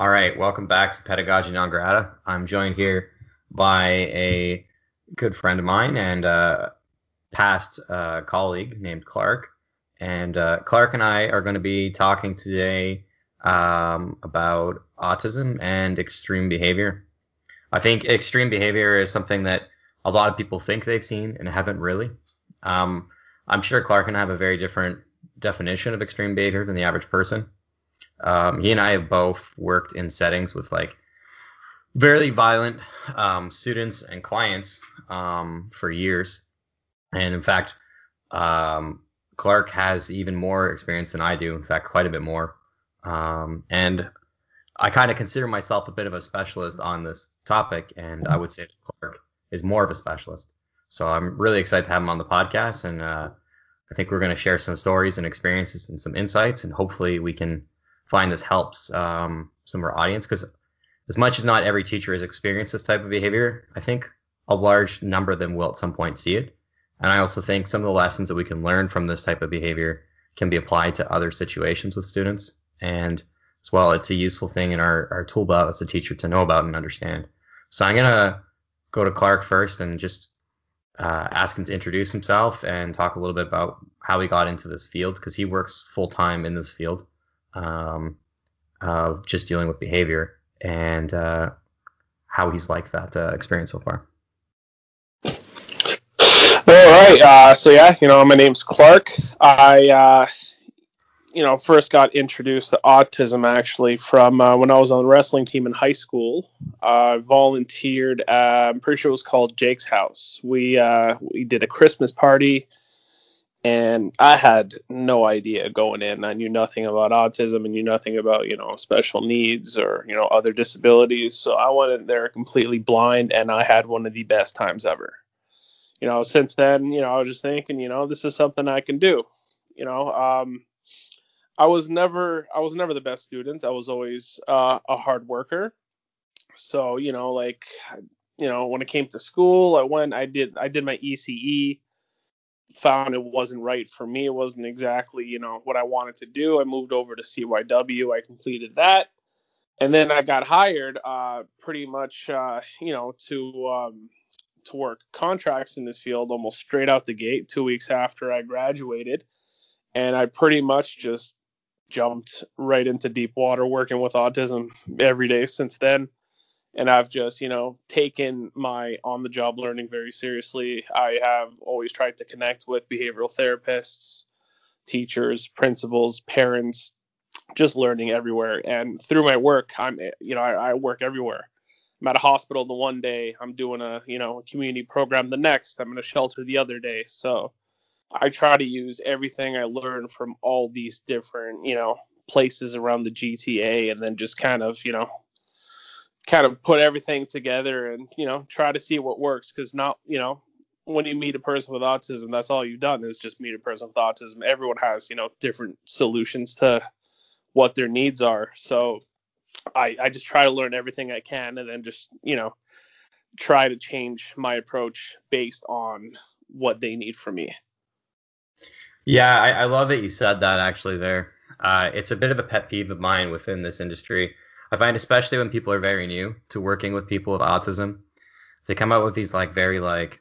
All right, welcome back to Pedagogy Non Grata. I'm joined here by a good friend of mine and uh, past uh, colleague named Clark. And uh, Clark and I are going to be talking today um, about autism and extreme behavior. I think extreme behavior is something that a lot of people think they've seen and haven't really. Um, I'm sure Clark and I have a very different definition of extreme behavior than the average person. Um, he and I have both worked in settings with like very violent um, students and clients um, for years. And in fact, um, Clark has even more experience than I do. In fact, quite a bit more. Um, and I kind of consider myself a bit of a specialist on this topic, and I would say Clark is more of a specialist. So I'm really excited to have him on the podcast, and uh, I think we're going to share some stories and experiences and some insights, and hopefully we can find this helps um, some of our audience because as much as not every teacher has experienced this type of behavior, I think a large number of them will at some point see it. And I also think some of the lessons that we can learn from this type of behavior can be applied to other situations with students. And as well, it's a useful thing in our, our tool belt as a teacher to know about and understand. So I'm going to go to Clark first and just uh, ask him to introduce himself and talk a little bit about how he got into this field because he works full time in this field um, of just dealing with behavior and uh, how he's liked that uh, experience so far. All right. Uh, so yeah, you know, my name's Clark. I, uh, you know, first got introduced to autism actually from uh, when I was on the wrestling team in high school. I volunteered. I'm pretty sure it was called Jake's House. We uh, we did a Christmas party and I had no idea going in. I knew nothing about autism and knew nothing about you know special needs or you know other disabilities. So I went in there completely blind, and I had one of the best times ever. You know, since then, you know, I was just thinking, you know, this is something I can do. You know, um, I was never, I was never the best student. I was always uh, a hard worker. So you know, like, you know, when it came to school, I went, I did, I did my ECE found it wasn't right for me. It wasn't exactly, you know, what I wanted to do. I moved over to CYW. I completed that. And then I got hired uh, pretty much, uh, you know, to um, to work contracts in this field almost straight out the gate two weeks after I graduated. And I pretty much just jumped right into deep water working with autism every day since then and I've just, you know, taken my on the job learning very seriously. I have always tried to connect with behavioral therapists, teachers, principals, parents, just learning everywhere. And through my work, I'm, you know, I, I work everywhere. I'm at a hospital the one day, I'm doing a, you know, a community program the next, I'm in a shelter the other day. So I try to use everything I learn from all these different, you know, places around the GTA and then just kind of, you know, kind of put everything together and you know try to see what works. Because not you know when you meet a person with autism that's all you've done is just meet a person with autism. Everyone has you know different solutions to what their needs are. So i i just try to learn everything i can and then just you know try to change my approach based on what they need from me. Yeah i, I love that you said that actually there. Uh, it's a bit of a pet peeve of mine within this industry I find especially when people are very new to working with people with autism, they come out with these like very like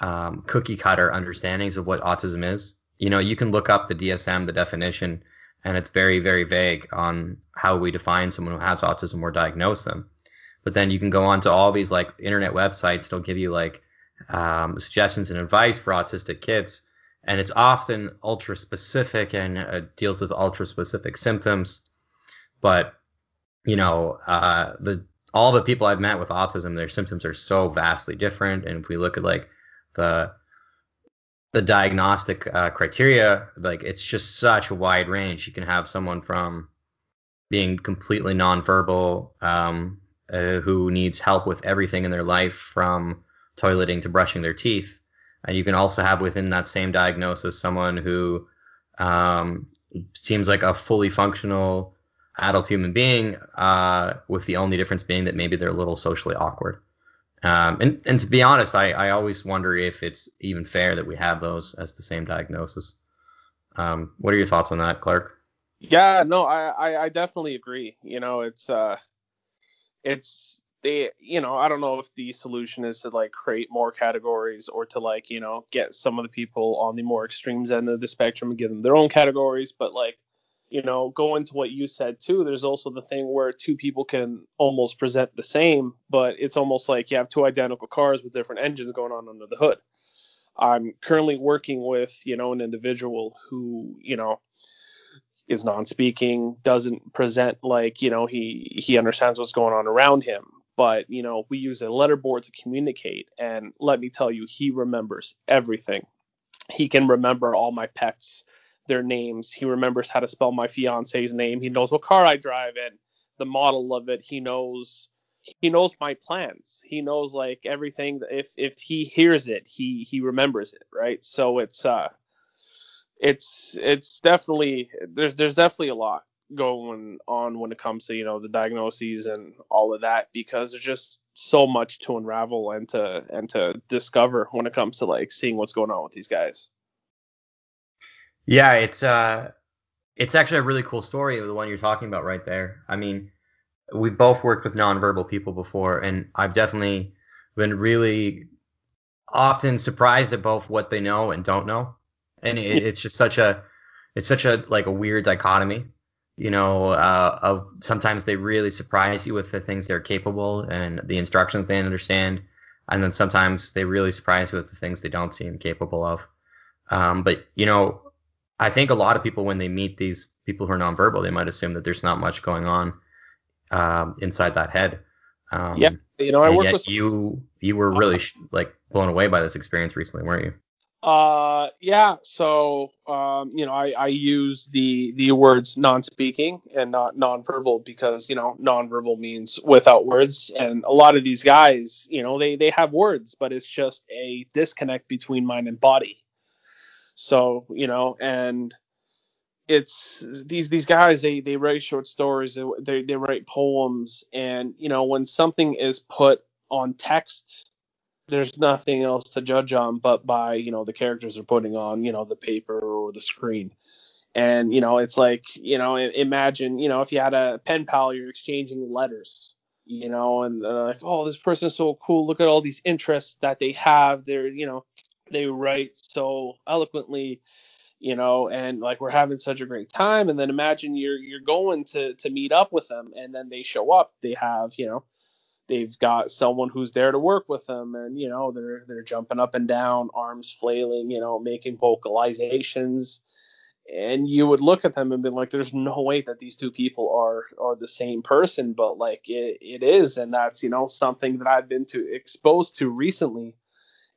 um, cookie cutter understandings of what autism is. You know, you can look up the DSM, the definition, and it's very very vague on how we define someone who has autism or diagnose them. But then you can go on to all these like internet websites that'll give you like um, suggestions and advice for autistic kids, and it's often ultra specific and uh, deals with ultra specific symptoms. But you know, uh, the all the people I've met with autism, their symptoms are so vastly different. And if we look at like the the diagnostic uh, criteria, like it's just such a wide range. You can have someone from being completely nonverbal, um, uh, who needs help with everything in their life, from toileting to brushing their teeth, and you can also have within that same diagnosis someone who um, seems like a fully functional adult human being, uh, with the only difference being that maybe they're a little socially awkward. Um, and, and to be honest, I, I always wonder if it's even fair that we have those as the same diagnosis. Um, what are your thoughts on that, Clark? Yeah, no, I, I, I definitely agree. You know, it's uh, it's they you know i don't know if the solution is to like create more categories or to like you know get some of the people on the more extremes end of the spectrum and give them their own categories but like you know go into what you said too there's also the thing where two people can almost present the same but it's almost like you have two identical cars with different engines going on under the hood. I'm currently working with you know an individual who you know is non-speaking doesn't present like you know he he understands what's going on around him. But you know we use a letterboard to communicate and let me tell you he remembers everything. He can remember all my pets their names. He remembers how to spell my fiance's name. He knows what car i drive in. The model of it he knows he knows my plans. He knows like everything. If if he hears it he he remembers it right? So it's uh it's it's definitely there's there's definitely a lot going on when it comes to you know the diagnoses and all of that because there's just so much to unravel and to and to discover when it comes to like seeing what's going on with these guys. Yeah, it's uh it's actually a really cool story the one you're talking about right there. I mean, we both worked with nonverbal people before and I've definitely been really often surprised at both what they know and don't know. And it, it's just such a it's such a like a weird dichotomy you know, uh, of sometimes they really surprise you with the things they're capable and the instructions they understand, and then sometimes they really surprise you with the things they don't seem capable of. Um, but you know, I think a lot of people when they meet these people who are nonverbal, they might assume that there's not much going on um, inside that head. Um, yeah, you know, I work with you. You were really like blown away by this experience recently, weren't you? Uh, yeah. So, um, you know, I, I use the the words non-speaking and not non-verbal because you know non-verbal means without words, and a lot of these guys, you know, they they have words, but it's just a disconnect between mind and body. So, you know, and it's these these guys they they write short stories, they they write poems, and you know, when something is put on text there's nothing else to judge on but by you know the characters are putting on you know the paper or the screen. And you know it's like you know imagine you know if you had a pen pal you're exchanging letters you know and like oh this person's so cool. Look at all these interests that they have. They're you know they write so eloquently you know and like we're having such a great time. And then imagine you're you're going to to meet up with them and then they show up. They have you know they've got someone who's there to work with them and you know they're they're jumping up and down arms flailing you know making vocalizations. And you would look at them and be like there's no way that these two people are are the same person. But like it, it is. And that's you know something that i've been to exposed to recently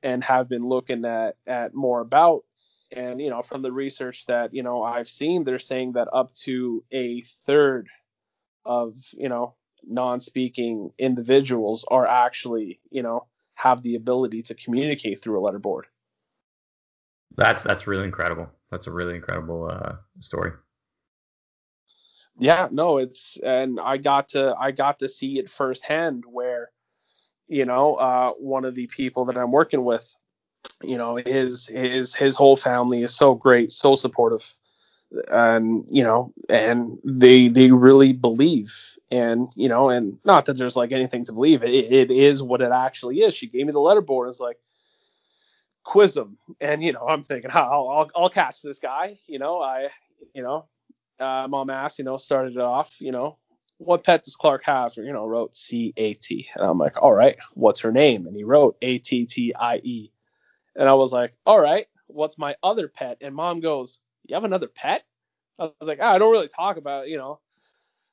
and have been looking at at more about and you know from the research that you know i've seen they're saying that up to a third of you know non-speaking individuals are actually, you know, have the ability to communicate through a letterboard. That's that's really incredible. That's a really incredible uh, story. Yeah, no, it's and I got to I got to see it firsthand where, you know, uh, one of the people that I'm working with, you know, his his his whole family is so great, so supportive, and you know, and they they really believe and you know, and not that there's like anything to believe, it, it is what it actually is. She gave me the letter letterboard. It's like quiz him, and you know, I'm thinking, I'll, I'll I'll catch this guy. You know, I you know, uh, mom asked, you know, started it off, you know, what pet does Clark have? Or, you know, wrote C A T, and I'm like, all right, what's her name? And he wrote A T T I E, and I was like, all right, what's my other pet? And mom goes, you have another pet? I was like, oh, I don't really talk about, you know,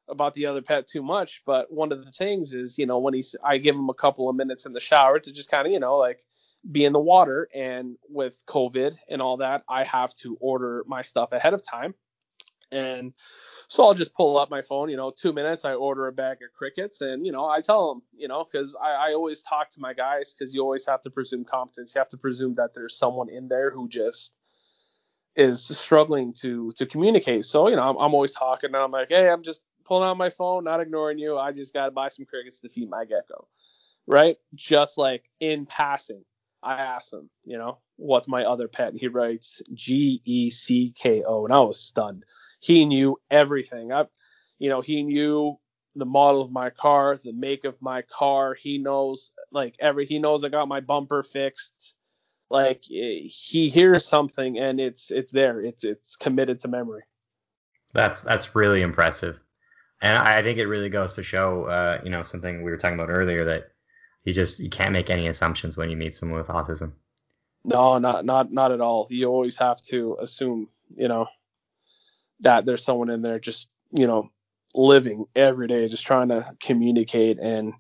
about the other pet too much, but one of the things is, you know, when he's, I give him a couple of minutes in the shower to just kind of, you know, like be in the water. And with COVID and all that, I have to order my stuff ahead of time. And so I'll just pull up my phone, you know, two minutes, I order a bag of crickets, and you know, I tell them, you know, because I, I always talk to my guys, because you always have to presume competence. You have to presume that there's someone in there who just is struggling to to communicate. So you know, I'm, I'm always talking, and I'm like, hey, I'm just pulling out my phone, not ignoring you. I just got to buy some crickets to feed my gecko. Right? Just like in passing, I asked him, you know, what's my other pet? And he writes G E C K O. And I was stunned. He knew everything. I, you know, he knew the model of my car, the make of my car. He knows like every he knows I got my bumper fixed. Like eh, he hears something and it's it's there. It's it's committed to memory. That's that's really impressive, and I think it really goes to show, uh, you know, something we were talking about earlier that you just you can't make any assumptions when you meet someone with autism. No, not not not at all. You always have to assume, you know, that there's someone in there just, you know, living every day, just trying to communicate and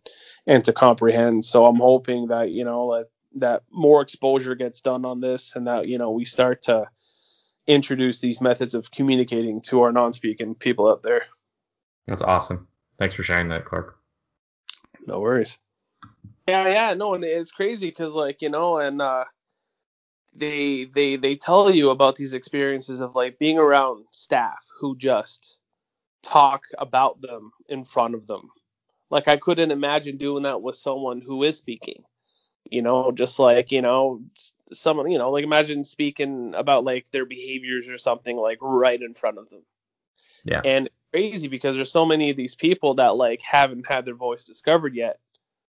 and to comprehend. So I'm hoping that you know that that more exposure gets done on this, and that you know we start to introduce these methods of communicating to our non-speaking people out there. That's awesome. Thanks for sharing that, Clark. No worries. Yeah, yeah, no, and it's crazy because like you know, and uh, they they they tell you about these experiences of like being around staff who just talk about them in front of them. Like I couldn't imagine doing that with someone who is speaking. You know, just like, you know, someone, you know, like imagine speaking about like their behaviors or something like right in front of them. Yeah. And crazy because there's so many of these people that like haven't had their voice discovered yet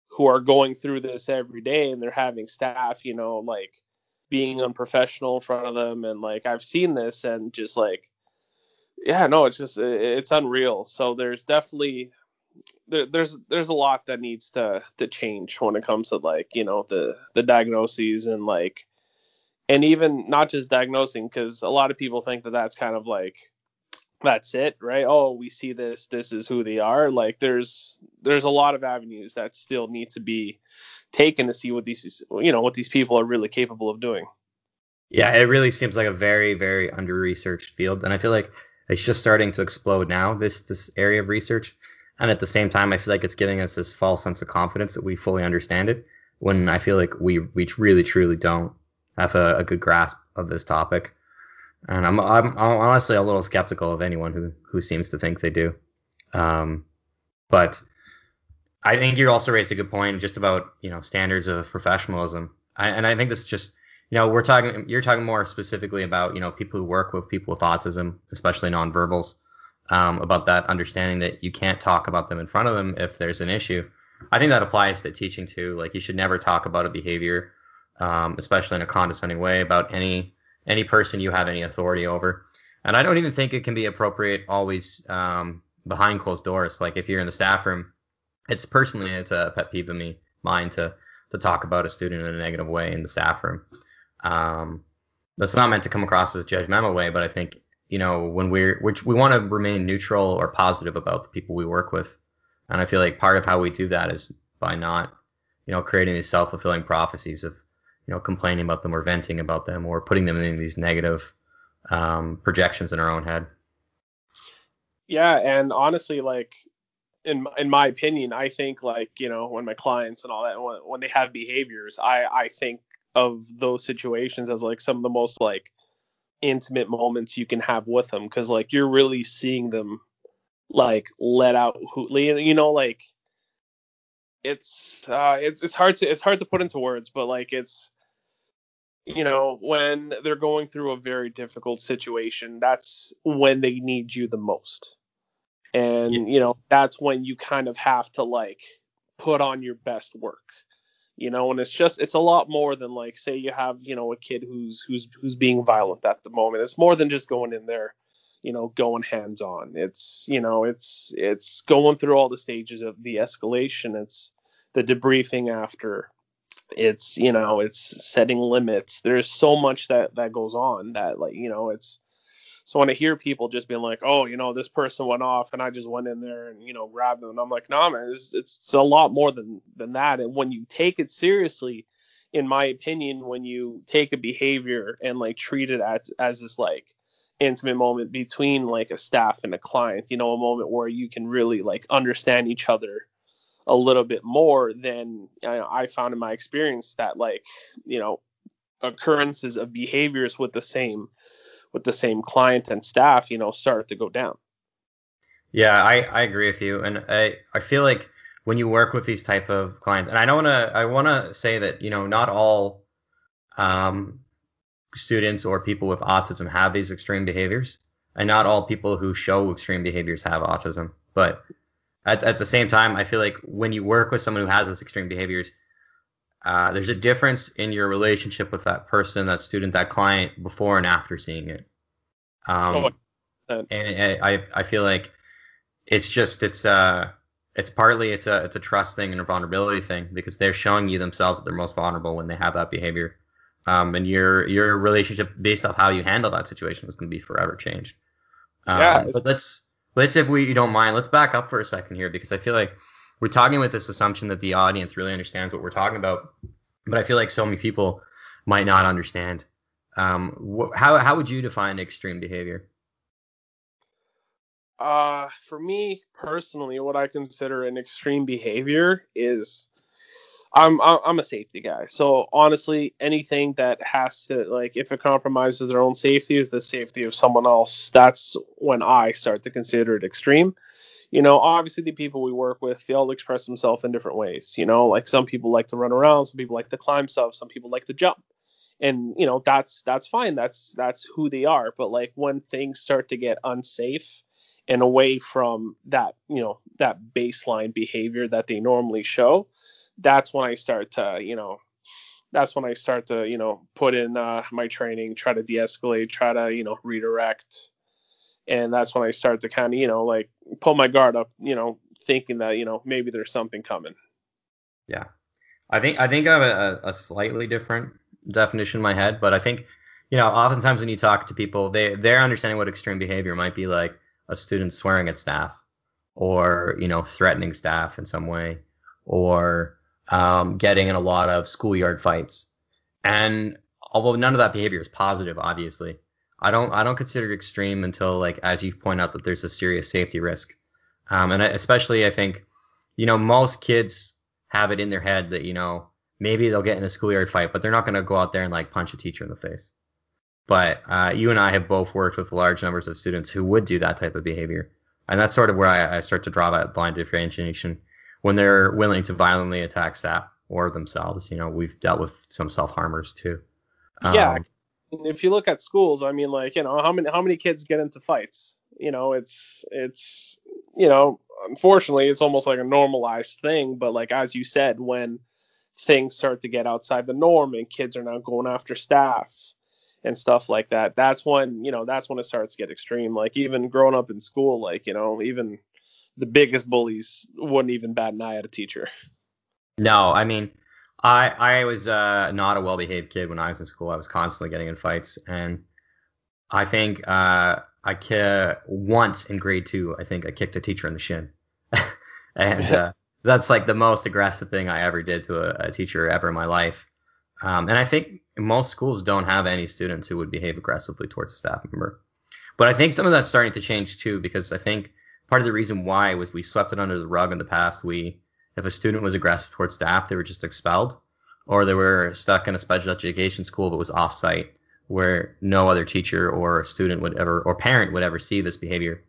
who are going through this every day and they're having staff, you know, like being unprofessional in front of them and like I've seen this and just like yeah, no, it's just it's unreal. So there's definitely there, there's there's a lot that needs to to change when it comes to like you know the the diagnoses and like and even not just diagnosing because a lot of people think that that's kind of like that's it right oh we see this this is who they are like there's there's a lot of avenues that still need to be taken to see what these you know what these people are really capable of doing. Yeah it really seems like a very very under researched field and i feel like it's just starting to explode now this this area of research and at the same time i feel like it's giving us this false sense of confidence that we fully understand it when i feel like we we really truly don't have a, a good grasp of this topic. And I'm, I'm, I'm honestly a little skeptical of anyone who who seems to think they do. Um, but I think you also raised a good point just about you know standards of professionalism I, and I think this is just you know, we're talking, you're talking more specifically about, you know, people who work with people with autism, especially nonverbals, um, about that understanding that you can't talk about them in front of them if there's an issue. I think that applies to teaching too. Like you should never talk about a behavior, um, especially in a condescending way, about any any person you have any authority over. And I don't even think it can be appropriate always um, behind closed doors. Like if you're in the staff room, it's personally it's a pet peeve of me mine to to talk about a student in a negative way in the staff room. Um, that's not meant to come across as a judgmental way, but I think you know when we're which we want to remain neutral or positive about the people we work with, and I feel like part of how we do that is by not you know creating these self-fulfilling prophecies of you know complaining about them or venting about them or putting them in these negative um, projections in our own head. Yeah, and honestly, like in in my opinion, I think like you know when my clients and all that when, when they have behaviors, I I think of those situations as like some of the most like intimate moments you can have with them because like you're really seeing them like let out who you know like it's uh it's it's hard to it's hard to put into words but like it's you know when they're going through a very difficult situation that's when they need you the most and yeah. you know that's when you kind of have to like put on your best work you know? And it's just it's a lot more than like say you have you know a kid who's who's who's being violent at the moment. It's more than just going in there you know going hands on it's you know it's it's going through all the stages of the escalation. It's the debriefing after. It's you know it's setting limits. There's so much that that goes on that like you know it's so when I hear people just being like, oh, you know, this person went off and I just went in there and, you know, grabbed them, I'm like, nah, man, it's, it's, a lot more than, than that. And when you take it seriously, in my opinion, when you take a behavior and like treat it as, as this like intimate moment between like a staff and a client, you know, a moment where you can really like understand each other a little bit more than I found in my experience that like, you know, occurrences of behaviors with the same with the same client and staff, you know, start to go down. Yeah, I, I agree with you, and I I feel like when you work with these type of clients, and I don't wanna I wanna say that you know not all um, students or people with autism have these extreme behaviors, and not all people who show extreme behaviors have autism, but at, at the same time, I feel like when you work with someone who has these extreme behaviors, uh, there's a difference in your relationship with that person, that student, that client before and after seeing it. Um, oh, and I, I feel like it's just it's uh it's partly it's a it's a trust thing and a vulnerability thing because they're showing you themselves that they're most vulnerable when they have that behavior. Um, and your your relationship based off how you handle that situation is going to be forever changed. Um, yeah. But let's let's if we you don't mind, let's back up for a second here because I feel like we're talking with this assumption that the audience really understands what we're talking about, but I feel like so many people might not understand. Um, wh- how how would you define extreme behavior? Uh, for me personally, what I consider an extreme behavior is I'm I'm a safety guy. So honestly, anything that has to like if it compromises their own safety or the safety of someone else, that's when I start to consider it extreme. You know, obviously the people we work with, they all express themselves in different ways. You know, like some people like to run around, some people like to climb stuff, some people like to jump. And you know, that's that's fine. That's that's who they are. But like when things start to get unsafe and away from that, you know, that baseline behavior that they normally show, that's when I start to, you know, that's when I start to, you know, put in uh, my training, try to de-escalate, try to, you know, redirect, and that's when I start to kind of, you know, like pull my guard up, you know, thinking that, you know, maybe there's something coming. Yeah, I think I think I have a, a slightly different definition in my head, but I think, you know, oftentimes when you talk to people, they they're understanding what extreme behavior might be like a student swearing at staff, or you know, threatening staff in some way, or um, getting in a lot of schoolyard fights. And although none of that behavior is positive, obviously, I don't I don't consider it extreme until like as you point out that there's a serious safety risk. Um, and especially I think, you know, most kids have it in their head that you know maybe they'll get in a schoolyard fight, but they're not going to go out there and like punch a teacher in the face. But uh, you and I have both worked with large numbers of students who would do that type of behavior, and that's sort of where I, I start to draw that line differentiation when they're willing to violently attack staff or themselves. You know, we've dealt with some self harmers too. Um, yeah. If you look at schools, I mean, like, you know, how many how many kids get into fights? You know, it's it's you know, unfortunately, it's almost like a normalized thing. But like as you said, when things start to get outside the norm and kids are now going after staff and stuff like that, that's when you know that's when it starts to get extreme. Like even growing up in school, like you know, even the biggest bullies wouldn't even bat an eye at a teacher. No, I mean, I I was uh, not a well-behaved kid when I was in school. I was constantly getting in fights, and I think uh, I ki- once in grade two, I think I kicked a teacher in the shin, and uh, that's like the most aggressive thing I ever did to a, a teacher ever in my life. Um, and I think most schools don't have any students who would behave aggressively towards a staff member. But I think some of that's starting to change too, because I think part of the reason why was we swept it under the rug in the past. We, if a student was aggressive towards staff, they were just expelled, or they were stuck in a special education school that was off-site, where no other teacher or student would ever or parent would ever see this behavior.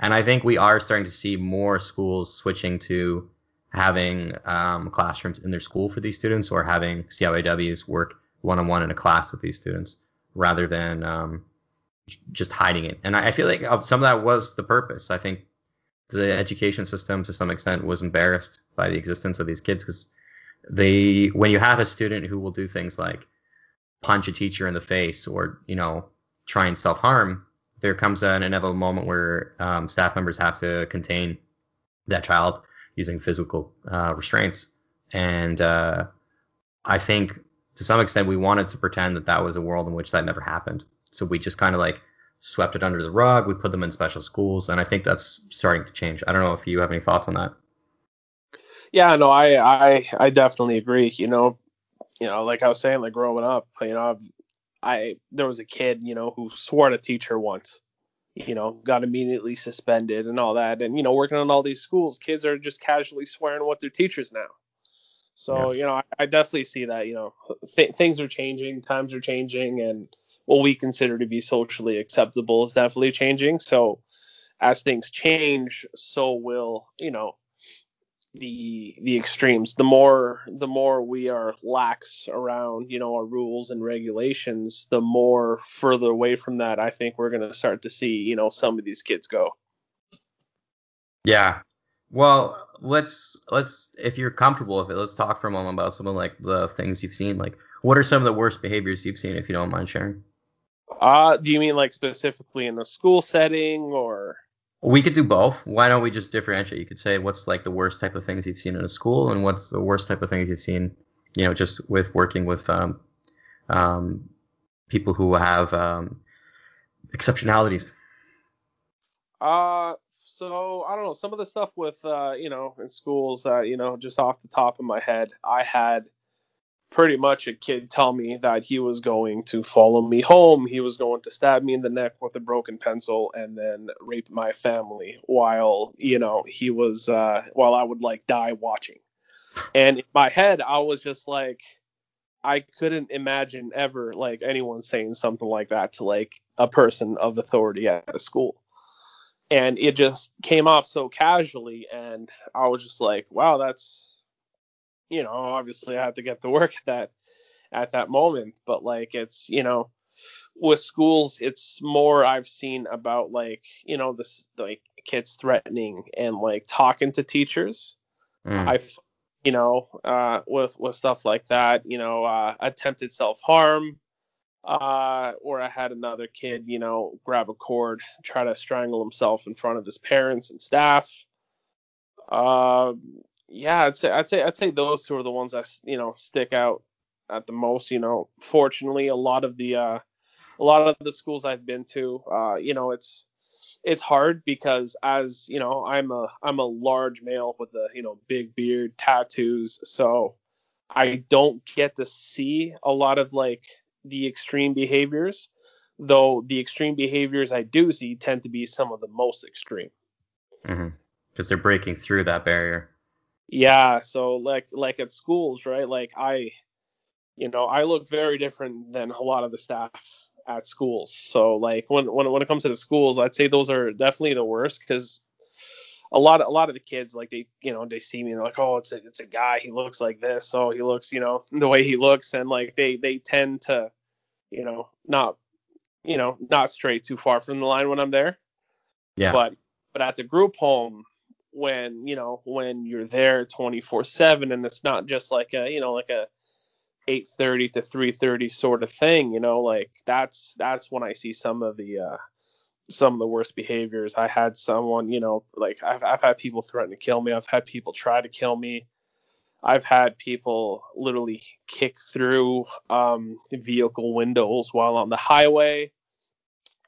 And I think we are starting to see more schools switching to having um, classrooms in their school for these students, or having CYWs work one-on-one in a class with these students, rather than um, just hiding it. And I feel like some of that was the purpose. I think the education system to some extent was embarrassed by the existence of these kids because they when you have a student who will do things like punch a teacher in the face or you know try and self harm there comes an inevitable moment where um, staff members have to contain that child using physical uh, restraints. And uh, i think to some extent we wanted to pretend that that was a world in which that never happened. So we just kind of like swept it under the rug. We put them in special schools, and I think that's starting to change. I don't know if you have any thoughts on that. Yeah, no, I I I definitely agree. You know, you know, like I was saying, like growing up, you know, I've, I there was a kid, you know, who swore at a teacher once. You know, got immediately suspended and all that. And you know, working on all these schools, kids are just casually swearing what their teachers now. So yeah. you know, I, I, definitely see that. You know, th- things are changing, times are changing, and what we consider to be socially acceptable is definitely changing. So as things change, so will, you know, the the extremes. The more the more we are lax around, you know, our rules and regulations, the more further away from that I think we're gonna start to see, you know, some of these kids go. Yeah. Well, let's let's if you're comfortable with it, let's talk for a moment about some of like the things you've seen. Like, what are some of the worst behaviors you've seen, if you don't mind sharing? Uh, do you mean like specifically in the school setting or? We could do both. Why don't we just differentiate? You could say what's like the worst type of things you've seen in a school, and what's the worst type of things you've seen, you know, just with working with um, um, people who have um, exceptionalities. Uh, so I don't know some of the stuff with uh, you know in schools. Uh, you know, just off the top of my head, I had pretty much a kid tell me that he was going to follow me home. He was going to stab me in the neck with a broken pencil and then rape my family while, you know, he was, uh, while I would like die watching. And in my head, I was just like, I couldn't imagine ever like anyone saying something like that to like a person of authority at a school. And it just came off so casually. And I was just like, wow, that's, you know, obviously I have to get to work at that at that moment. But like it's, you know, with schools, it's more I've seen about like, you know, this like kids threatening and like talking to teachers. Mm. I've you know, uh, with with stuff like that, you know, uh, attempted self harm, uh, or I had another kid, you know, grab a cord, try to strangle himself in front of his parents and staff. Uh, yeah, I'd say I'd say I'd say those two are the ones that you know stick out at the most. You know, fortunately, a lot of the uh, a lot of the schools I've been to, uh, you know, it's it's hard because as you know, I'm a I'm a large male with a you know big beard, tattoos, so I don't get to see a lot of like the extreme behaviors. Though the extreme behaviors I do see tend to be some of the most extreme. Because mm-hmm. they're breaking through that barrier. Yeah, so like like at schools, right? Like I you know, I look very different than a lot of the staff at schools. So like when when when it comes to the schools, I'd say those are definitely the worst cuz a lot of a lot of the kids like they you know they see me and they're like oh it's a it's a guy he looks like this so he looks you know the way he looks and like they they tend to you know not you know not stray too far from the line when I'm there yeah but but at the group home when you know when you're there 24/7 and it's not just like a you know like a 8:30 to 3:30 sort of thing you know like that's that's when I see some of the uh some of the worst behaviors. I had someone you know like I've I've had people threaten to kill me. I've had people try to kill me. I've had people literally kick through um vehicle windows while on the highway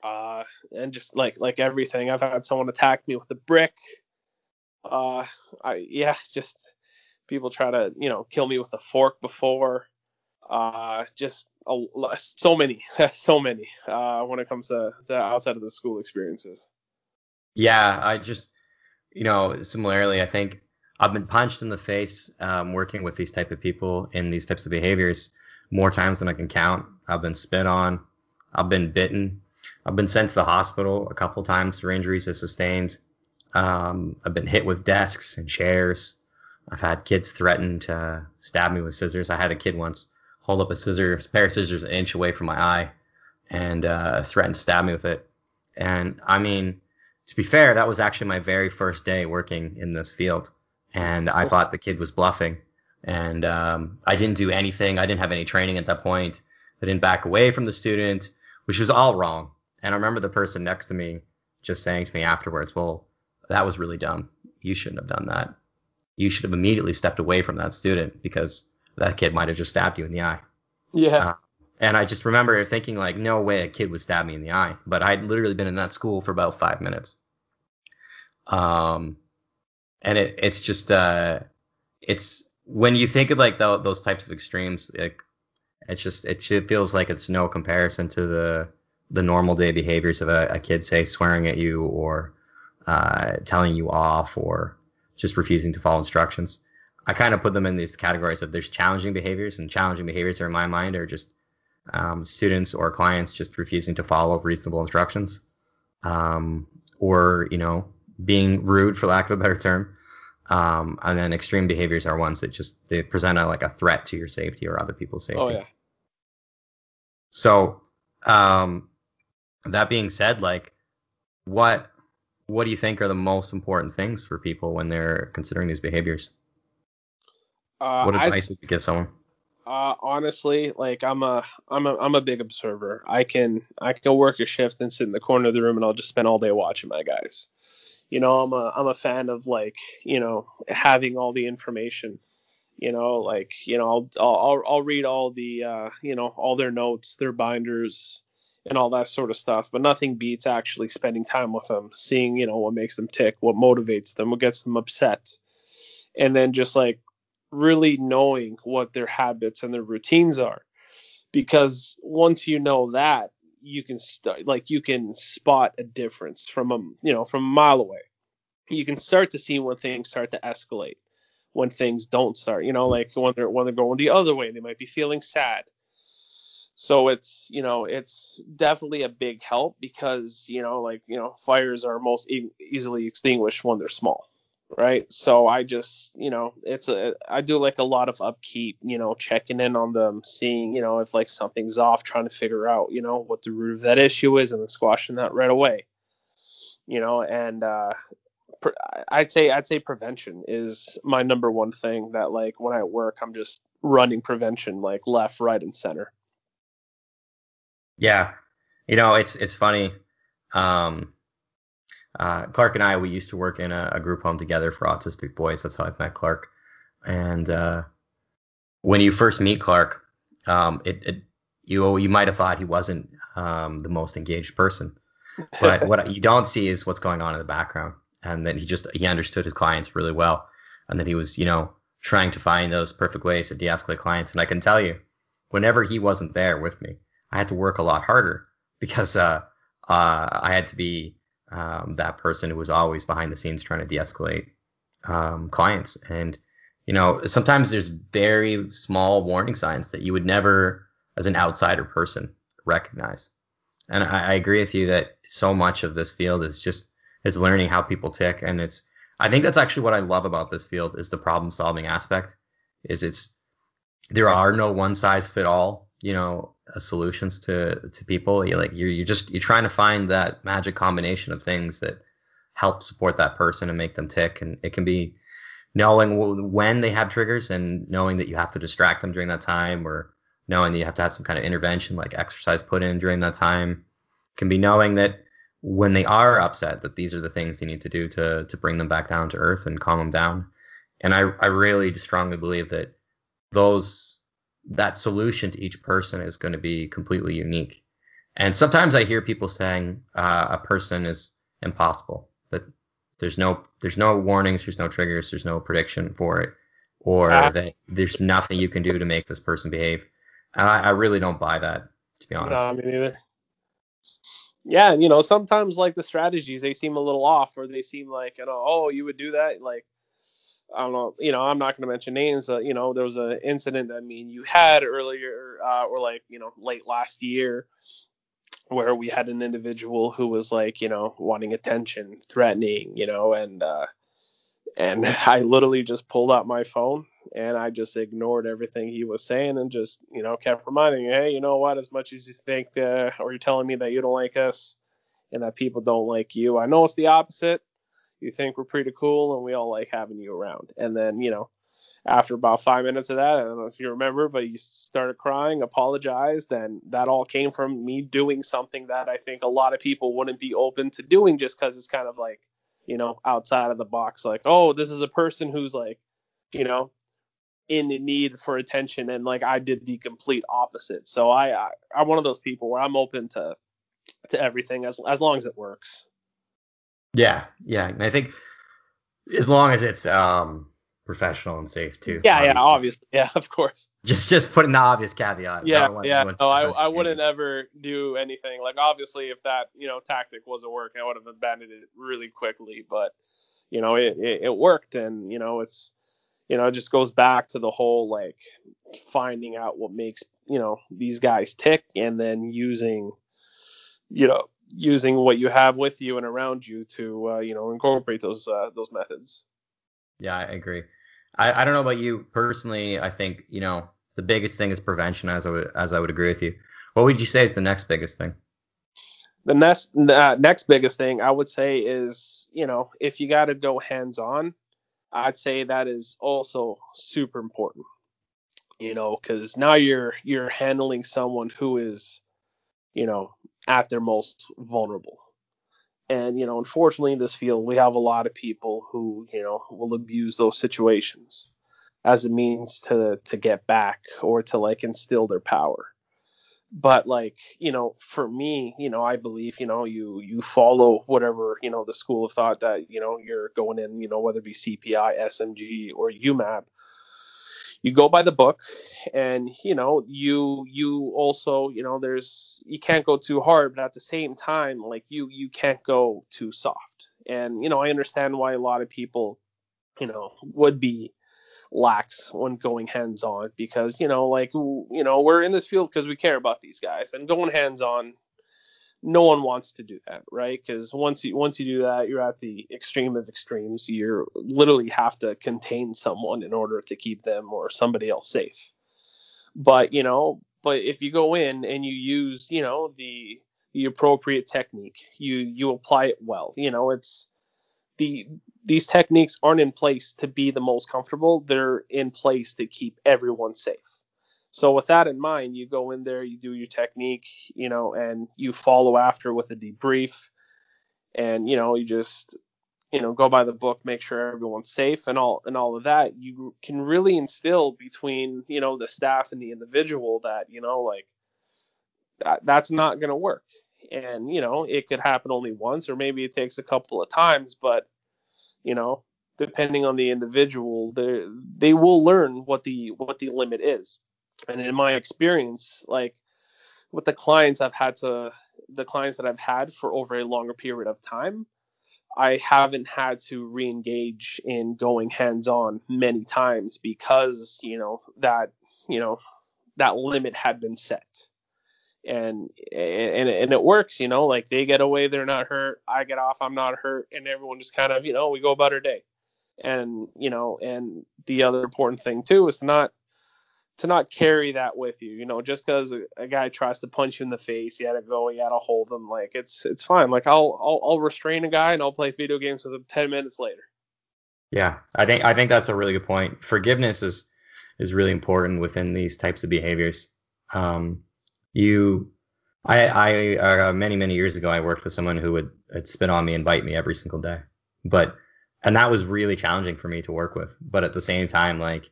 uh and just like like everything. I've had someone attack me with a brick uh, I yeah, just people try to you know kill me with a fork before. Uh, just a, so many, so many uh, when it comes to, to outside of the school experiences. Yeah, I just you know similarly, I think I've been punched in the face um, working with these type of people in these types of behaviors more times than I can count. I've been spit on. I've been bitten. I've been sent to the hospital a couple times for injuries I sustained. Um, I've been hit with desks and chairs. I've had kids threaten to stab me with scissors. I had a kid once hold up a pair of scissors an inch away from my eye and uh, threatened to stab me with it. And I mean, to be fair, that was actually my very first day working in this field. And I thought the kid was bluffing. And um, I didn't do anything. I didn't have any training at that point. I didn't back away from the student, which was all wrong. And I remember the person next to me just saying to me afterwards, well, that was really dumb. You shouldn't have done that. You should have immediately stepped away from that student because that kid might have just stabbed you in the eye. Yeah. Uh, and I just remember thinking like, no way a kid would stab me in the eye. But I'd literally been in that school for about five minutes. Um, and it, it's just, uh, it's when you think of like the, those types of extremes, like it's just, it, it feels like it's no comparison to the, the normal day behaviors of a, a kid, say, swearing at you or, uh, telling you off or just refusing to follow instructions. I kind of put them in these categories of there's challenging behaviors, and challenging behaviors are in my mind are just um, students or clients just refusing to follow reasonable instructions, um, or you know being rude for lack of a better term. Um, and then extreme behaviors are ones that just they present a, like a threat to your safety or other people's safety. Oh yeah. So um, that being said, like what what do you think are the most important things for people when they're considering these behaviors? Uh, what I'd advice would you give someone? Uh, honestly, like I'm a I'm a I'm a big observer. I can I can work a shift and sit in the corner of the room and I'll just spend all day watching my guys. You know, I'm a I'm a fan of like you know having all the information. You know, like you know I'll I'll I'll read all the uh, you know all their notes, their binders, and all that sort of stuff. But nothing beats actually spending time with them, seeing you know what makes them tick, what motivates them, what gets them upset, and then just like really knowing what their habits and their routines are because once you know that you can start like you can spot a difference from a you know from a mile away you can start to see when things start to escalate when things don't start you know like when they're when they're going the other way they might be feeling sad so it's you know it's definitely a big help because you know like you know fires are most e- easily extinguished when they're small right? So I just, you know, it's a I do like a lot of upkeep, you know, checking in on them, seeing, you know, if like something's off, trying to figure out, you know, what the root of that issue is and then squashing that right away. You know, and uh I'd say I'd say prevention is my number one thing that like when I work I'm just running prevention like left, right and center. Yeah. You know, it's it's funny um uh, Clark and I, we used to work in a, a, group home together for autistic boys. That's how I met Clark. And uh, when you first meet Clark, um, it, it, you you might have thought he wasn't um, the most engaged person, but what you don't see is what's going on in the background, and that he just he understood his clients really well, and that he was you know trying to find those perfect ways to de-escalate clients. And I can tell you, whenever he wasn't there with me, I had to work a lot harder because uh, uh, I had to be um, that person who was always behind the scenes trying to de-escalate um, clients. And you know, sometimes there's very small warning signs that you would never, as an outsider person, recognize. And I, I agree with you that so much of this field is just it's learning how people tick, and it's I think that's actually what I love about this field is the problem solving aspect. Is it's there are no one size fit all you know uh, solutions to to people. You like you're you're just you're trying to find that magic combination of things that help support that person and make them tick. And it can be knowing when they have triggers and knowing that you have to distract them during that time, or knowing that you have to have some kind of intervention like exercise put in during that time. It can be knowing that when they are upset that these are the things you need to do to to bring them back down to earth and calm them down. And I I really strongly believe that those that solution to each person is going to be completely unique. And sometimes I hear people saying uh, a person is impossible, but there's no there's no warnings, there's no triggers, there's no prediction for it, or uh, that there's nothing you can do to make this person behave. I, I really don't buy that, to be honest. No, me neither. Yeah, you know, sometimes like the strategies they seem a little off, or they seem like you know, oh, you would do that, like I don't know, you know, I'm not going to mention names, but you know, there was an incident I mean you had earlier, uh, or like you know, late last year, where we had an individual who was like, you know, wanting attention, threatening, you know, and uh, and I literally just pulled out my phone and I just ignored everything he was saying and just, you know, kept reminding, hey, you know what? As much as you think, uh, or you're telling me that you don't like us and that people don't like you, I know it's the opposite you think we're pretty cool and we all like having you around. And then, you know, after about five minutes of that, I don't know if you remember, but you started crying, apologized, and that all came from me doing something that I think a lot of people wouldn't be open to doing just because it's kind of like, you know, outside of the box. Like, oh, this is a person who's like, you know, in the need for attention, and like I did the complete opposite. So I, I I'm one of those people where I'm open to to everything as as long as it works. Yeah, yeah. And I think as long as it's um professional and safe too. Yeah, obviously. yeah, obviously. Yeah, of course. Just just putting the obvious caveat. Yeah, yeah. No, I, I wouldn't ever do anything. Like obviously if that, you know, tactic wasn't working, I would have abandoned it really quickly. But, you know, it, it, it worked and, you know, it's you know, it just goes back to the whole like finding out what makes, you know, these guys tick and then using, you know, using what you have with you and around you to uh, you know incorporate those uh, those methods. Yeah, I agree. I, I don't know about you personally. I think you know the biggest thing is prevention, as I would as I would agree with you. What would you say is the next biggest thing? The next uh, next biggest thing I would say is, you know, if you got to go hands on, I'd say that is also super important. You know, because now you're you're handling someone who is, you know, at their most vulnerable. And you know, unfortunately, in this field, we have a lot of people who you know will abuse those situations as a means to to get back or to like instill their power but like you know for me you know i believe you know you you follow whatever you know the school of thought that you know you're going in you know whether it be cpi smg or umab you go by the book and you know you you also you know there's you can't go too hard but at the same time like you you can't go too soft. And you know i understand why a lot of people you know would be lax when going hands on because you know like you know we're in this field because we care about these guys and going hands on no one wants to do that right because once you once you do that you're at the extreme of extremes you literally have to contain someone in order to keep them or somebody else safe but you know but if you go in and you use you know the the appropriate technique you you apply it well you know it's the these techniques aren't in place to be the most comfortable. They're in place to keep everyone safe. So with that in mind, you go in there, you do your technique, you know, and you follow after with a debrief, and you know, you just you know go by the book, make sure everyone's safe, and all and all of that. You can really instill between you know the staff and the individual that you know like that that's not to work. And you know it could happen only once or maybe it takes a couple of times but you know depending on the individual they they will learn what the what the limit is and in my experience like with the clients I've had to the clients that I've had for over a longer period of time I haven't had to re-engage in going hands-on many times because you know that you know that limit had been set and and and it works, you know, like they get away, they're not hurt, I get off, I'm not hurt, and everyone just kind of, you know, we go about our day. And you know, and the other important thing too is not to not carry that with you, you know, just because a, a, guy tries to punch you in the face, you gotta go, you gotta hold them, like it's it's fine. Like I'll I'll, I'll restrain a guy and I'll play video games with him 10 minutes later. Yeah, I think I think that's a really good point. Forgiveness is is really important within these types of behaviors. Um, you I, I uh, many many years ago I worked with someone who would spit on me and bite me every single day, but and that was really challenging for me to work with. But at the same time, like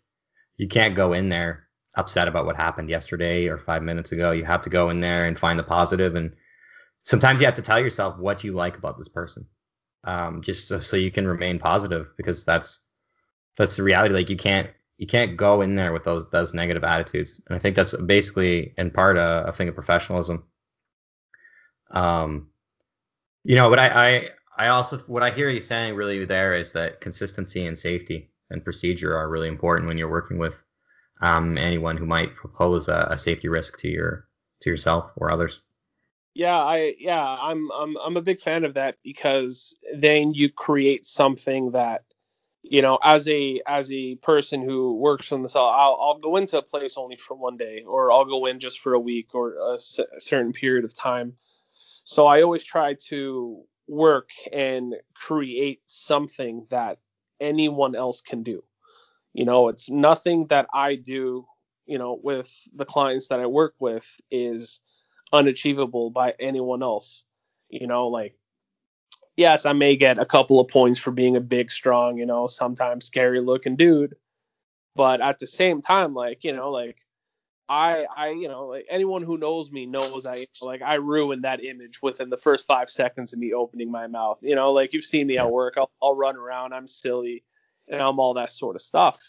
you can't go in there upset about what happened yesterday or five minutes ago. You have to go in there and find the positive, and sometimes you have to tell yourself what you like about this person, um, just so, so you can remain positive because that's that's the reality. Like you can't you can't go in there with those those negative attitudes. And I think that's basically in part a, a thing of professionalism. Um, you know, but I, I I also what I hear you saying really there is that consistency and safety and procedure are really important when you're working with um, anyone who might propose a, a safety risk to your to yourself or others. Yeah, I yeah, I'm I'm I'm a big fan of that because then you create something that you know, as a as a person who works on the cell, I'll I'll go into a place only for one day, or I'll go in just for a week or a, a certain period of time. So I always try to work and create something that anyone else can do. You know, it's nothing that I do, you know, with the clients that I work with is unachievable by anyone else. You know, like yes, I may get a couple of points for being a big, strong, you know, sometimes scary looking dude. But at the same time, like, you know, like I, I, you know, like anyone who knows me knows I, like, I ruin that image within the first five seconds of me opening my mouth. You know, like you've seen me at work, I'll, I'll run around, I'm silly, I'm all that sort of stuff.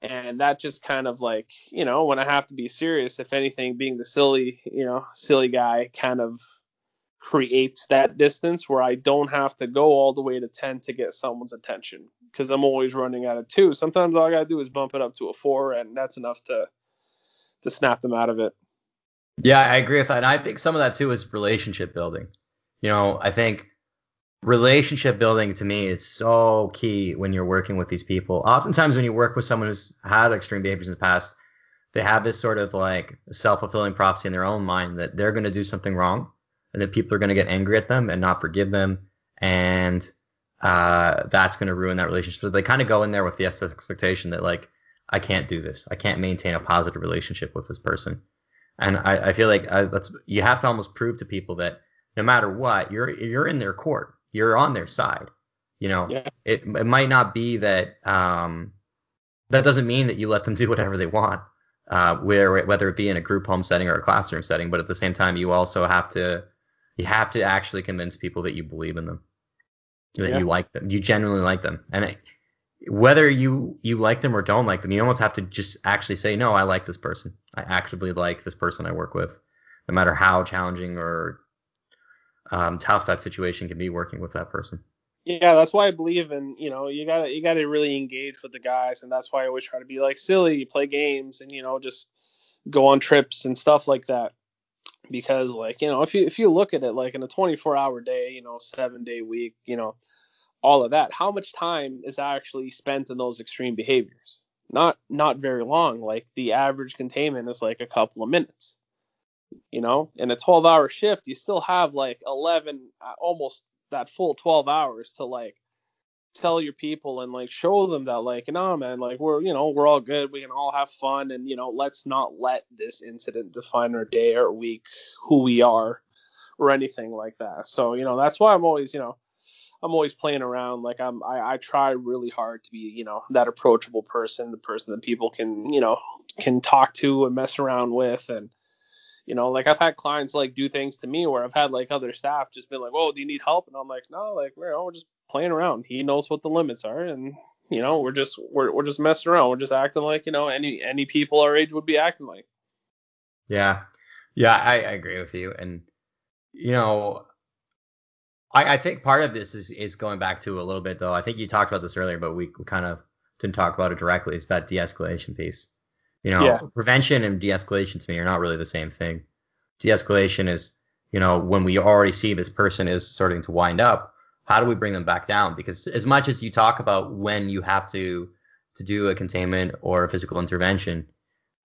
And that just kind of like, you know, when I have to be serious, if anything, being the silly, you know, silly guy kind of creates that distance where I don't have to go all the way to 10 to get someone's attention because I'm always running out of two. Sometimes all I got to do is bump it up to a four, and that's enough to to snap them out of it. Yeah, I agree with that. And I think some of that too is relationship building. You know, I think relationship building to me is so key when you're working with these people. Oftentimes, when you work with someone who's had extreme behaviors in the past, they have this sort of like self fulfilling prophecy in their own mind that they're going to do something wrong and that people are going to get angry at them and not forgive them, and uh, that's going to ruin that relationship. So they kind of go in there with the expectation that like I can't do this, I can't maintain a positive relationship with this person, and I, I feel like I, uh, that's you have to almost prove to people that no matter what, you're you're in their court, you're on their side. You know, yeah. it it might not be that um that doesn't mean that you let them do whatever they want uh, where whether it be in a group home setting or a classroom setting. But at the same time, you also have to you have to actually convince people that you believe in them, that yeah. you like them, you genuinely like them, and it, whether you you like them or don't like them, you almost have to just actually say, no, I like this person. I actively like this person I work with, no matter how challenging or um, tough that situation can be working with that person yeah, that's why I believe in you know you gotta you gotta really engage with the guys, and that's why I always try to be like silly, play games, and you know just go on trips and stuff like that. Because like you know if you if you look at it like in a 24 hour day, you know seven day week, you know all of that, how much time is actually spent in those extreme behaviors? Not not very long. Like the average containment is like a couple of minutes. You know, in a 12 hour shift, you still have like 11, uh, almost that full 12 hours to like tell your people and like show them that like no man like we're you know we're all good. We can all have fun and you know let's not let this incident define our day or week who we are or anything like that. So you know that's why i'm always you know i'm always playing around. Like i'm i, I try really hard to be you know that approachable person the person that people can you know can talk to and mess around with and you know, like I've had clients like do things to me where I've had like other staff just been like, "Oh, do you need help?" And I'm like, "No, like we're, we're just playing around. He knows what the limits are, and you know, we're just we're we're just messing around. We're just acting like you know any any people our age would be acting like." Yeah, yeah, I, I agree with you, and you know, I I think part of this is is going back to a little bit though. I think you talked about this earlier, but we kind of didn't talk about it directly. Is that de-escalation piece? You know, yeah. prevention and de-escalation to me are not really the same thing. De-escalation is, you know, when we already see this person is starting to wind up, how do we bring them back down? Because as much as you talk about when you have to to do a containment or a physical intervention,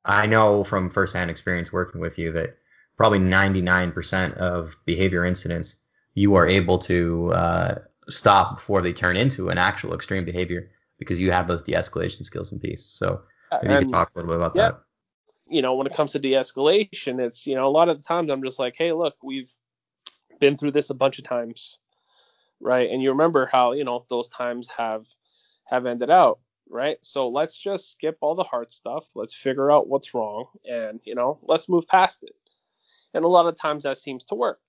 I know from firsthand experience working with you that probably 99% of behavior incidents you are able to uh, stop before they turn into an actual extreme behavior because you have those de-escalation skills in piece. So Uh, Maybe and, you can talk a little bit about yeah, that. You know, when it comes to de-escalation, it's you know a lot of the times I'm just like, hey, look, we've been through this a bunch of times, right? And you remember how you know those times have have ended out, right? So let's just skip all the hard stuff. Let's figure out what's wrong, and you know, let's move past it. And a lot of times that seems to work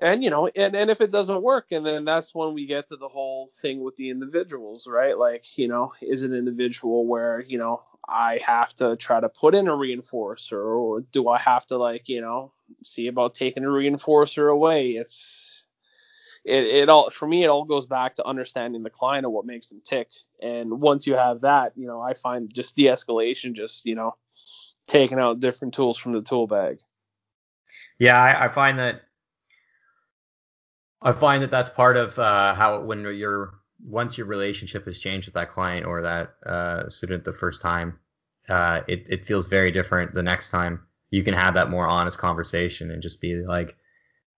and you know and, and if it doesn't work and then that's when we get to the whole thing with the individuals right? Like you know is an individual where you know i have to try to put in a reinforcer or do i have to like you know see about taking a reinforcer away? It's it, it all for me it all goes back to understanding the client and what makes them tick. And once you have that you know i find just de-escalation just you know taking out different tools from the tool bag. Yeah I, I find that I find that that's part of uh, how when you're once your relationship has changed with that client or that uh, student the first time, uh, it it feels very different the next time. You can have that more honest conversation and just be like,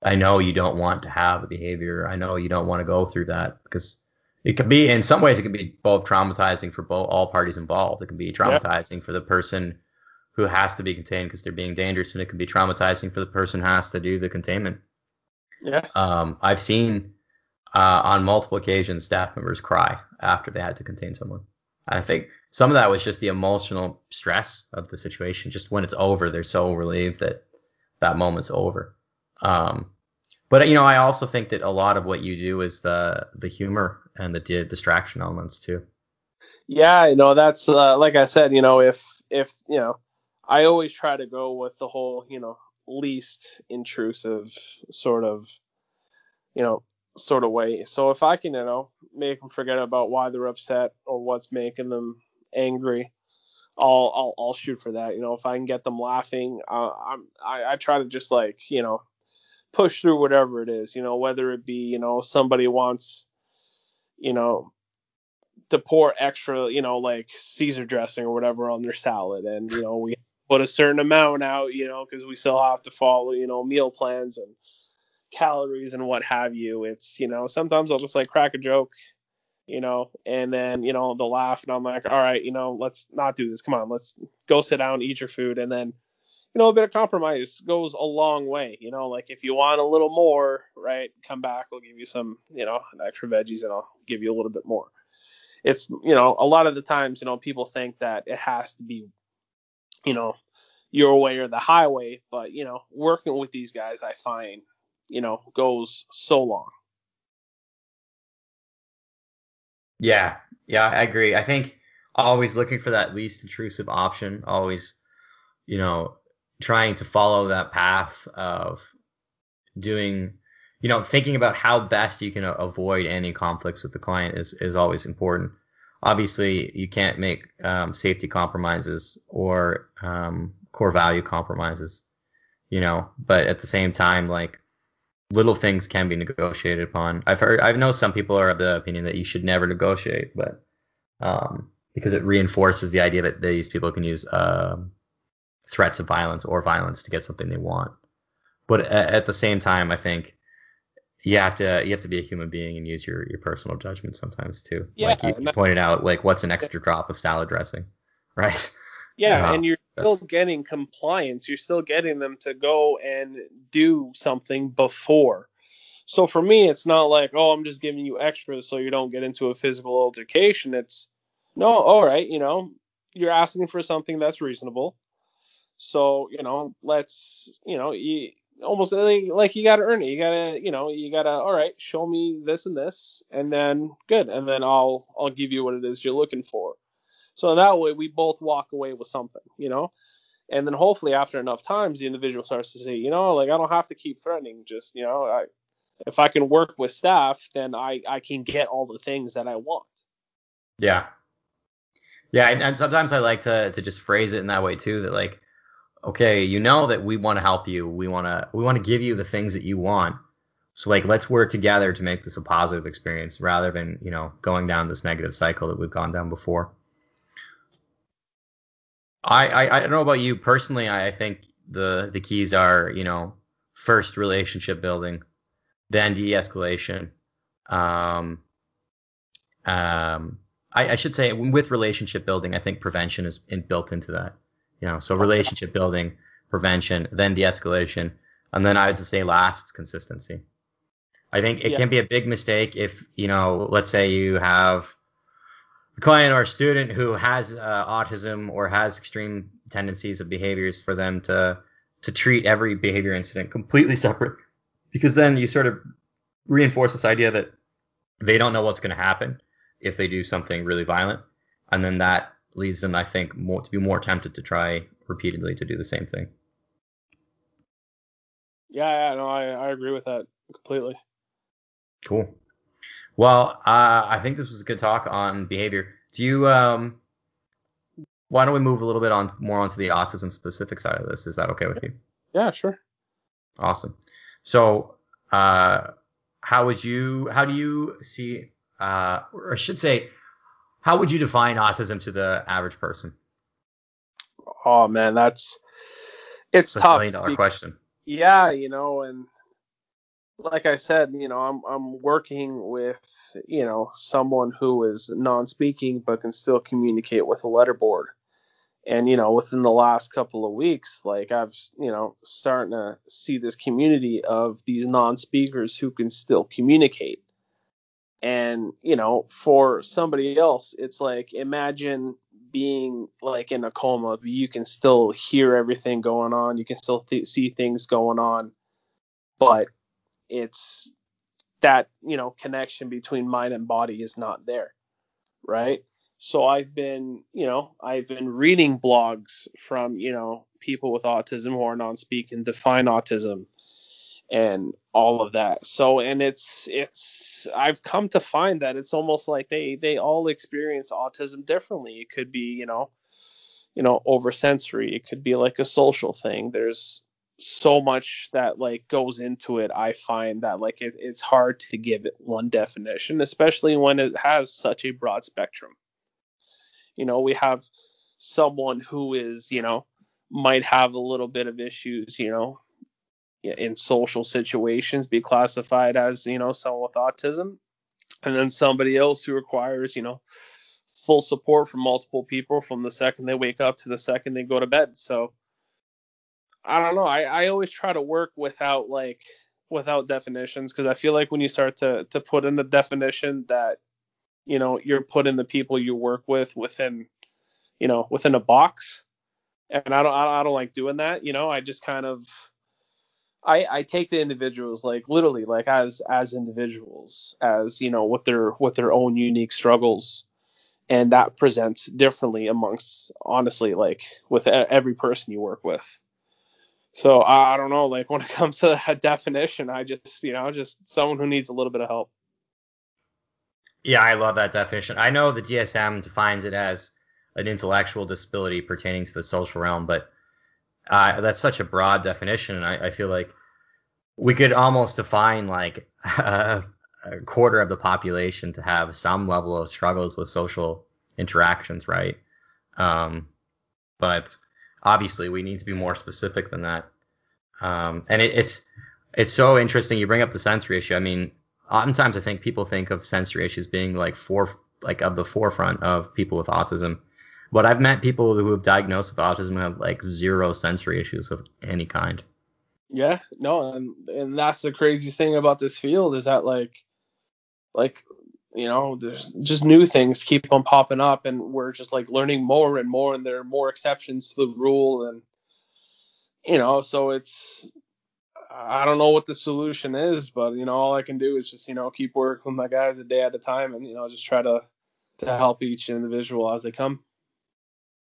I know you don't want to have a behavior. I know you don't want to go through that because it can be in some ways it can be both traumatizing for both all parties involved. It can be traumatizing yeah. for the person who has to be contained because they're being dangerous, and it can be traumatizing for the person who has to do the containment. Yeah. Um, I've seen uh, on multiple occasions staff members cry after they had to contain someone. I think some of that was just the emotional stress of the situation. Just when it's over, they're so relieved that that moment's over. Um, but you know, I also think that a lot of what you do is the the humor and the di- distraction elements too. Yeah, you know, that's uh, like I said, you know, if if you know, I always try to go with the whole, you know, least intrusive sort of, you know, sort of way. So if I can, you know, make them forget about why they're upset or what's making them angry, I'll I'll, I'll shoot for that. You know, if I can get them laughing, uh, I'm I, I try to just like you know push through whatever it is. You know, whether it be you know somebody wants, you know, to pour extra, you know, like Caesar dressing or whatever on their salad, and you know we put a certain amount out, you know, because we still have to follow, you know, meal plans and calories and what have you. It's, you know, sometimes I'll just like crack a joke, you know, and then, you know, they'll laugh and I'm like, all right, you know, let's not do this. Come on, let's go sit down, eat your food. And then, you know, a bit of compromise goes a long way. You know, like if you want a little more, right, come back, we'll give you some, you know, extra veggies and I'll give you a little bit more. It's, you know, a lot of the times, you know, people think that it has to be, you know, your way or the highway, but, you know, working with these guys, I find, you know, goes so long. Yeah, yeah, I agree. I think always looking for that least intrusive option, always, you know, trying to follow that path of doing, you know, thinking about how best you can avoid any conflicts with the client is, is always important. Obviously, you can't make um, safety compromises or um, core value compromises, you know, but at the same time, like little things can be negotiated upon. I've heard, I know some people are of the opinion that you should never negotiate, but um, because it reinforces the idea that these people can use um, threats of violence or violence to get something they want. But at the same time, I think you have to you have to be a human being and use your, your personal judgment sometimes too. Yeah, like you, you pointed out, like what's an extra drop of salad dressing, right? Yeah, uh, and you're still getting compliance. You're still getting them to go and do something before. So for me, it's not like, oh, I'm just giving you extra so you don't get into a physical altercation. It's no, all right, you know, you're asking for something that's reasonable. So, you know, let's, you know, you almost like, like you got to earn it. You got to, you know, you got to, all right, show me this and this, and then good. And then I'll, I'll give you what it is you're looking for. So that way we both walk away with something, you know? And then hopefully after enough times, the individual starts to say, you know, like I don't have to keep threatening. Just, you know, I, if I can work with staff, then I, I can get all the things that I want. Yeah. Yeah. And, and sometimes I like to, to just phrase it in that way too, that like, okay, you know that we want to help you. We want to we want to give you the things that you want. So like let's work together to make this a positive experience rather than, you know, going down this negative cycle that we've gone down before. I, I, I don't know about you personally. I, I think the the keys are, you know, first relationship building, then de-escalation. Um, um, I, I should say with relationship building, I think prevention is in, built into that. You know, so relationship building, prevention, then de-escalation, and then I would say last, it's consistency. I think it yeah. can be a big mistake if you know, let's say you have a client or a student who has uh, autism or has extreme tendencies of behaviors for them to to treat every behavior incident completely separate, because then you sort of reinforce this idea that they don't know what's going to happen if they do something really violent, and then that leads them, I think, more to be more tempted to try repeatedly to do the same thing. Yeah, yeah, no, I, I agree with that completely. Cool. Well, uh, I think this was a good talk on behavior. Do you um, why don't we move a little bit on more onto the autism specific side of this? Is that okay with you? Yeah, sure. Awesome. So, uh, how would you how do you see uh, or I should say how would you define autism to the average person? Oh man, that's it's, tough. million dollar question. Yeah, you know, and like I said, you know, I'm I'm working with you know someone who is non-speaking but can still communicate with a letterboard. And you know, within the last couple of weeks, like I've you know starting to see this community of these non-speakers who can still communicate and you know for somebody else it's like imagine being like in a coma you can still hear everything going on. You can still th- see things going on. But it's that you know connection between mind and body is not there right? So i've been you know i've been reading blogs from you know people with autism who are non-speaking define autism and all of that. So and it's it's I've come to find that it's almost like they they all experience autism differently. It could be, you know, you know, oversensory. It could be like a social thing. There's so much that like goes into it. I find that like it, it's hard to give it one definition, especially when it has such a broad spectrum. You know, we have someone who is, you know, might have a little bit of issues, you know, in social situations be classified as, you know, someone with autism. And then somebody else who requires, you know, full support from multiple people from the second they wake up to the second they go to bed. So I don't know. I, I always try to work without like without definitions because I feel like when you start to to put in the definition that you know you're putting the people you work with within you know within a box and I don't I don't like doing that. You know, I just kind of I, I take the individuals like literally like as as individuals as you know with their with their own unique struggles. And that presents differently amongst honestly like with every person you work with. So I, I don't know like when it comes to a definition i just you know just someone who needs a little bit of help. Yeah i love that definition. I know the dsm defines it as an intellectual disability pertaining to the social realm but uh, that's such a broad definition, and I, I feel like we could almost define like a, a, quarter of the population to have some level of struggles with social interactions, right? Um, but obviously, we need to be more specific than that. Um, and it, it's it's so interesting. You bring up the sensory issue. I mean, oftentimes I think people think of sensory issues being like for like of the forefront of people with autism. But I've met people who have diagnosed with autism have like zero sensory issues of any kind. Yeah, no, and and that's the craziest thing about this field is that like like you know there's just new things keep on popping up and we're just like learning more and more and there are more exceptions to the rule and you know so it's I don't know what the solution is, but you know all I can do is just you know keep working with my guys a day at a time and you know just try to to help each individual as they come.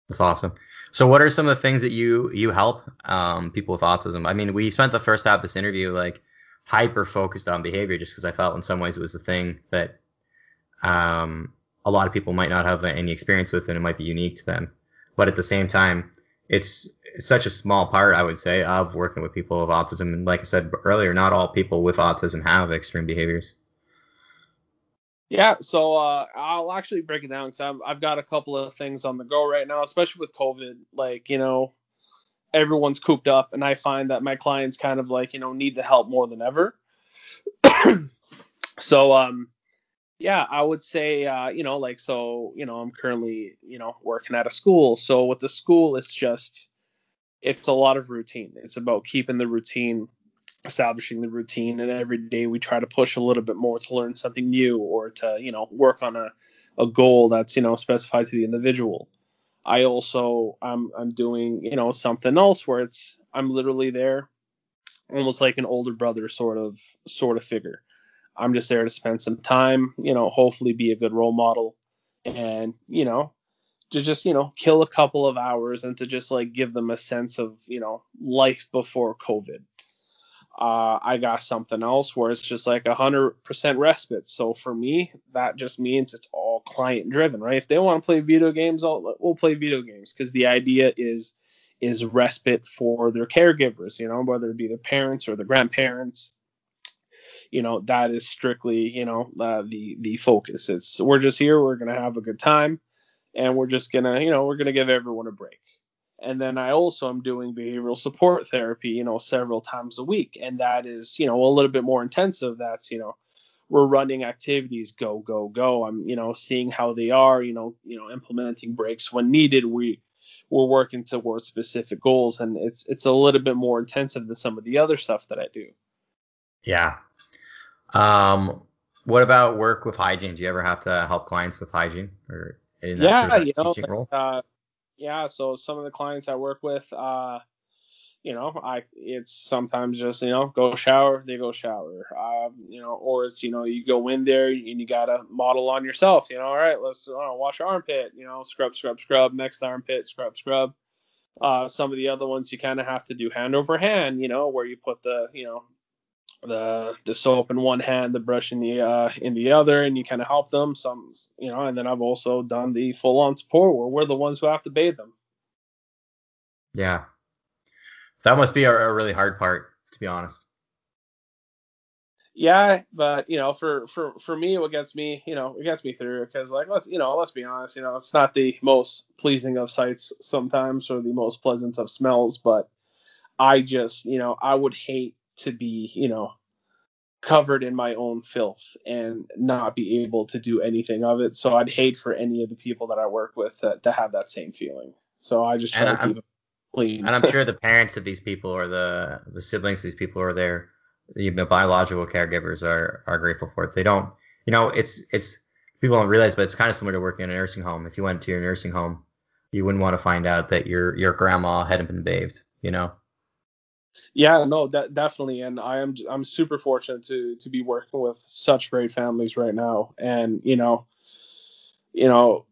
That's awesome. So, what are some of the things that you you help um, people with autism? I mean, we spent the first half of this interview like hyper focused on behavior, just because I felt in some ways it was the thing that um, a lot of people might not have any experience with, and it might be unique to them. But at the same time, it's, such a small part, I would say, of working with people with autism. And like I said earlier, not all people with autism have extreme behaviors. Yeah, so uh, I'll actually break it down because I've, got a couple of things on the go right now, especially with COVID. Like, you know, everyone's cooped up, and I find that my clients kind of like, you know, need the help more than ever. so, um, yeah, I would say, uh, you know, like, so, you know, I'm currently, you know, working at a school. So with the school, it's just, it's a lot of routine. It's about keeping the routine establishing the routine and every day we try to push a little bit more to learn something new or to you know work on a, a goal that's you know specified to the individual. I also i'm i'm doing you know something else where it's i'm literally there almost like an older brother sort of sort of figure. I'm just there to spend some time you know hopefully be a good role model and you know to just you know kill a couple of hours and to just like give them a sense of you know life before covid uh, I got something else where it's just like a hundred percent respite. So for me, that just means it's all client driven, right? If they want to play video games, I'll, we'll play video games because the idea is is respite for their caregivers, you know, whether it be their parents or the grandparents. You know, that is strictly, you know, uh, the the focus. It's we're just here, we're gonna have a good time, and we're just gonna, you know, we're gonna give everyone a break and then I also am doing behavioral support therapy, you know, several times a week, and that is, you know, a little bit more intensive. That's, you know, we're running activities, go, go, go. I'm, you know, seeing how they are, you know, you know, implementing breaks when needed. We we're working towards specific goals, and it's it's a little bit more intensive than some of the other stuff that I do. Yeah. Um, what about work with hygiene? Do you ever have to help clients with hygiene or in that yeah, sort of you know, teaching role? Uh, yeah, so some of the clients I work with, uh, you know, I it's sometimes just you know go shower, they go shower, uh, you know, or it's you know you go in there and you gotta model on yourself, you know, all right, let's uh, wash your armpit, you know, scrub, scrub, scrub, next armpit, scrub, scrub. Uh, some of the other ones you kind of have to do hand over hand, you know, where you put the you know the the soap in one hand, the brush in the uh, in the other, and you kind of help them. Some, you know, and then I've also done the full on support where we're the ones who have to bathe them. Yeah, that must be a, a really hard part, to be honest. yeah, but you know, for for for me, what gets me, you know, it gets me through because like let's you know, let's be honest, you know, it's not the most pleasing of sights sometimes or the most pleasant of smells, but I just, you know, I would hate to be, you know, covered in my own filth and not be able to do anything of it. So I'd hate for any of the people that I work with to, to have that same feeling. So I just try And to I'm- keep it clean. And I'm sure the parents of these people or the the siblings of these people or their the biological caregivers are are grateful for it. They don't, you know, it's it's people don't realize, but it's kind of similar to working in a nursing home. If you went to your nursing home, you wouldn't want to find out that your your grandma hadn't been bathed. You know. Yeah, no, that definitely, and I am I'm super fortunate to to be working with such great families right now, and you know, you know,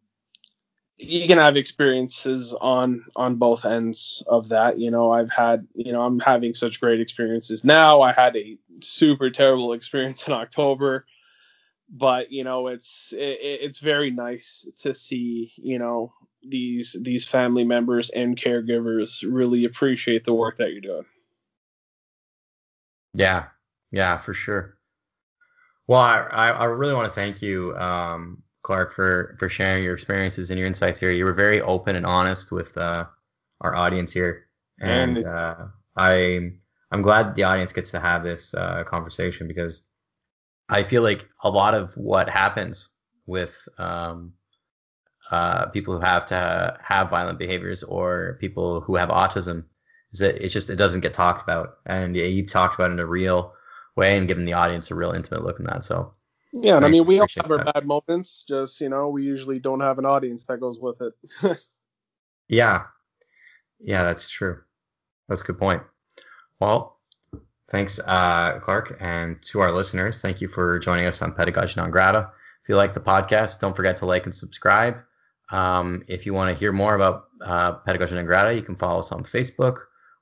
you can have experiences on on both ends of that. You know, I've had, you know, I'm having such great experiences now. I had a super terrible experience in October, but you know, it's it, it's very nice to see, you know, these these family members and caregivers really appreciate the work that you're doing. Yeah, yeah, for sure. Well, I, I really want to thank you, um, Clark, for for sharing your experiences and your insights here. You were very open and honest with uh, our audience here, and And- uh, I I'm glad the audience gets to have this uh, conversation because I feel like a lot of what happens with um, uh, people who have to have violent behaviors or people who have autism is that it's just it doesn't get talked about, and yeah, you've talked about it in a real way and given the audience a real intimate look in that. So Yeah, and I mean, we all have our that. bad moments. Just you know, we usually don't have an audience that goes with it. yeah, yeah, that's true. That's a good point. Well, thanks, uh, Clark, and to our listeners, thank you for joining us on Pedagogy Non Grata. If you like the podcast, don't forget to like and subscribe. Um, if you want to hear more about uh, Pedagogy Non Grata, you can follow us on Facebook,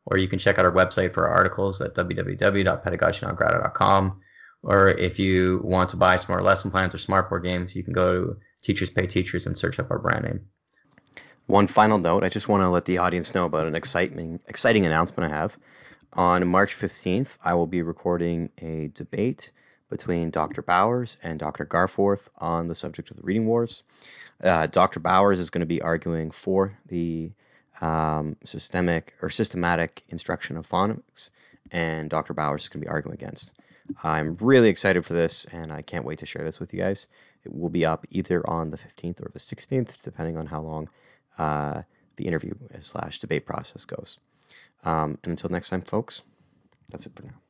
or you can check out our website for our articles at www.pedagogynongrata.com. Or if you want to buy smart lesson plans or smartboard games, you can go to Teachers Pay Teachers and search up our brand name. One final note, I just want to let the audience know about an exciting exciting announcement I have. On March 15th, I will be recording a debate between Dr. Bowers and Dr. Garforth on the subject of the reading wars. Uh, Dr. Bowers is going to be arguing for the um, systemic or systematic instruction of phonics, and Dr. Bowers is going to be arguing against. I'm really excited for this, and I can't wait to share this with you guys. It will be up either on the 15th or the 16th, depending on how long uh, the interview slash debate process goes. Um, and until next time, folks, that's it for now.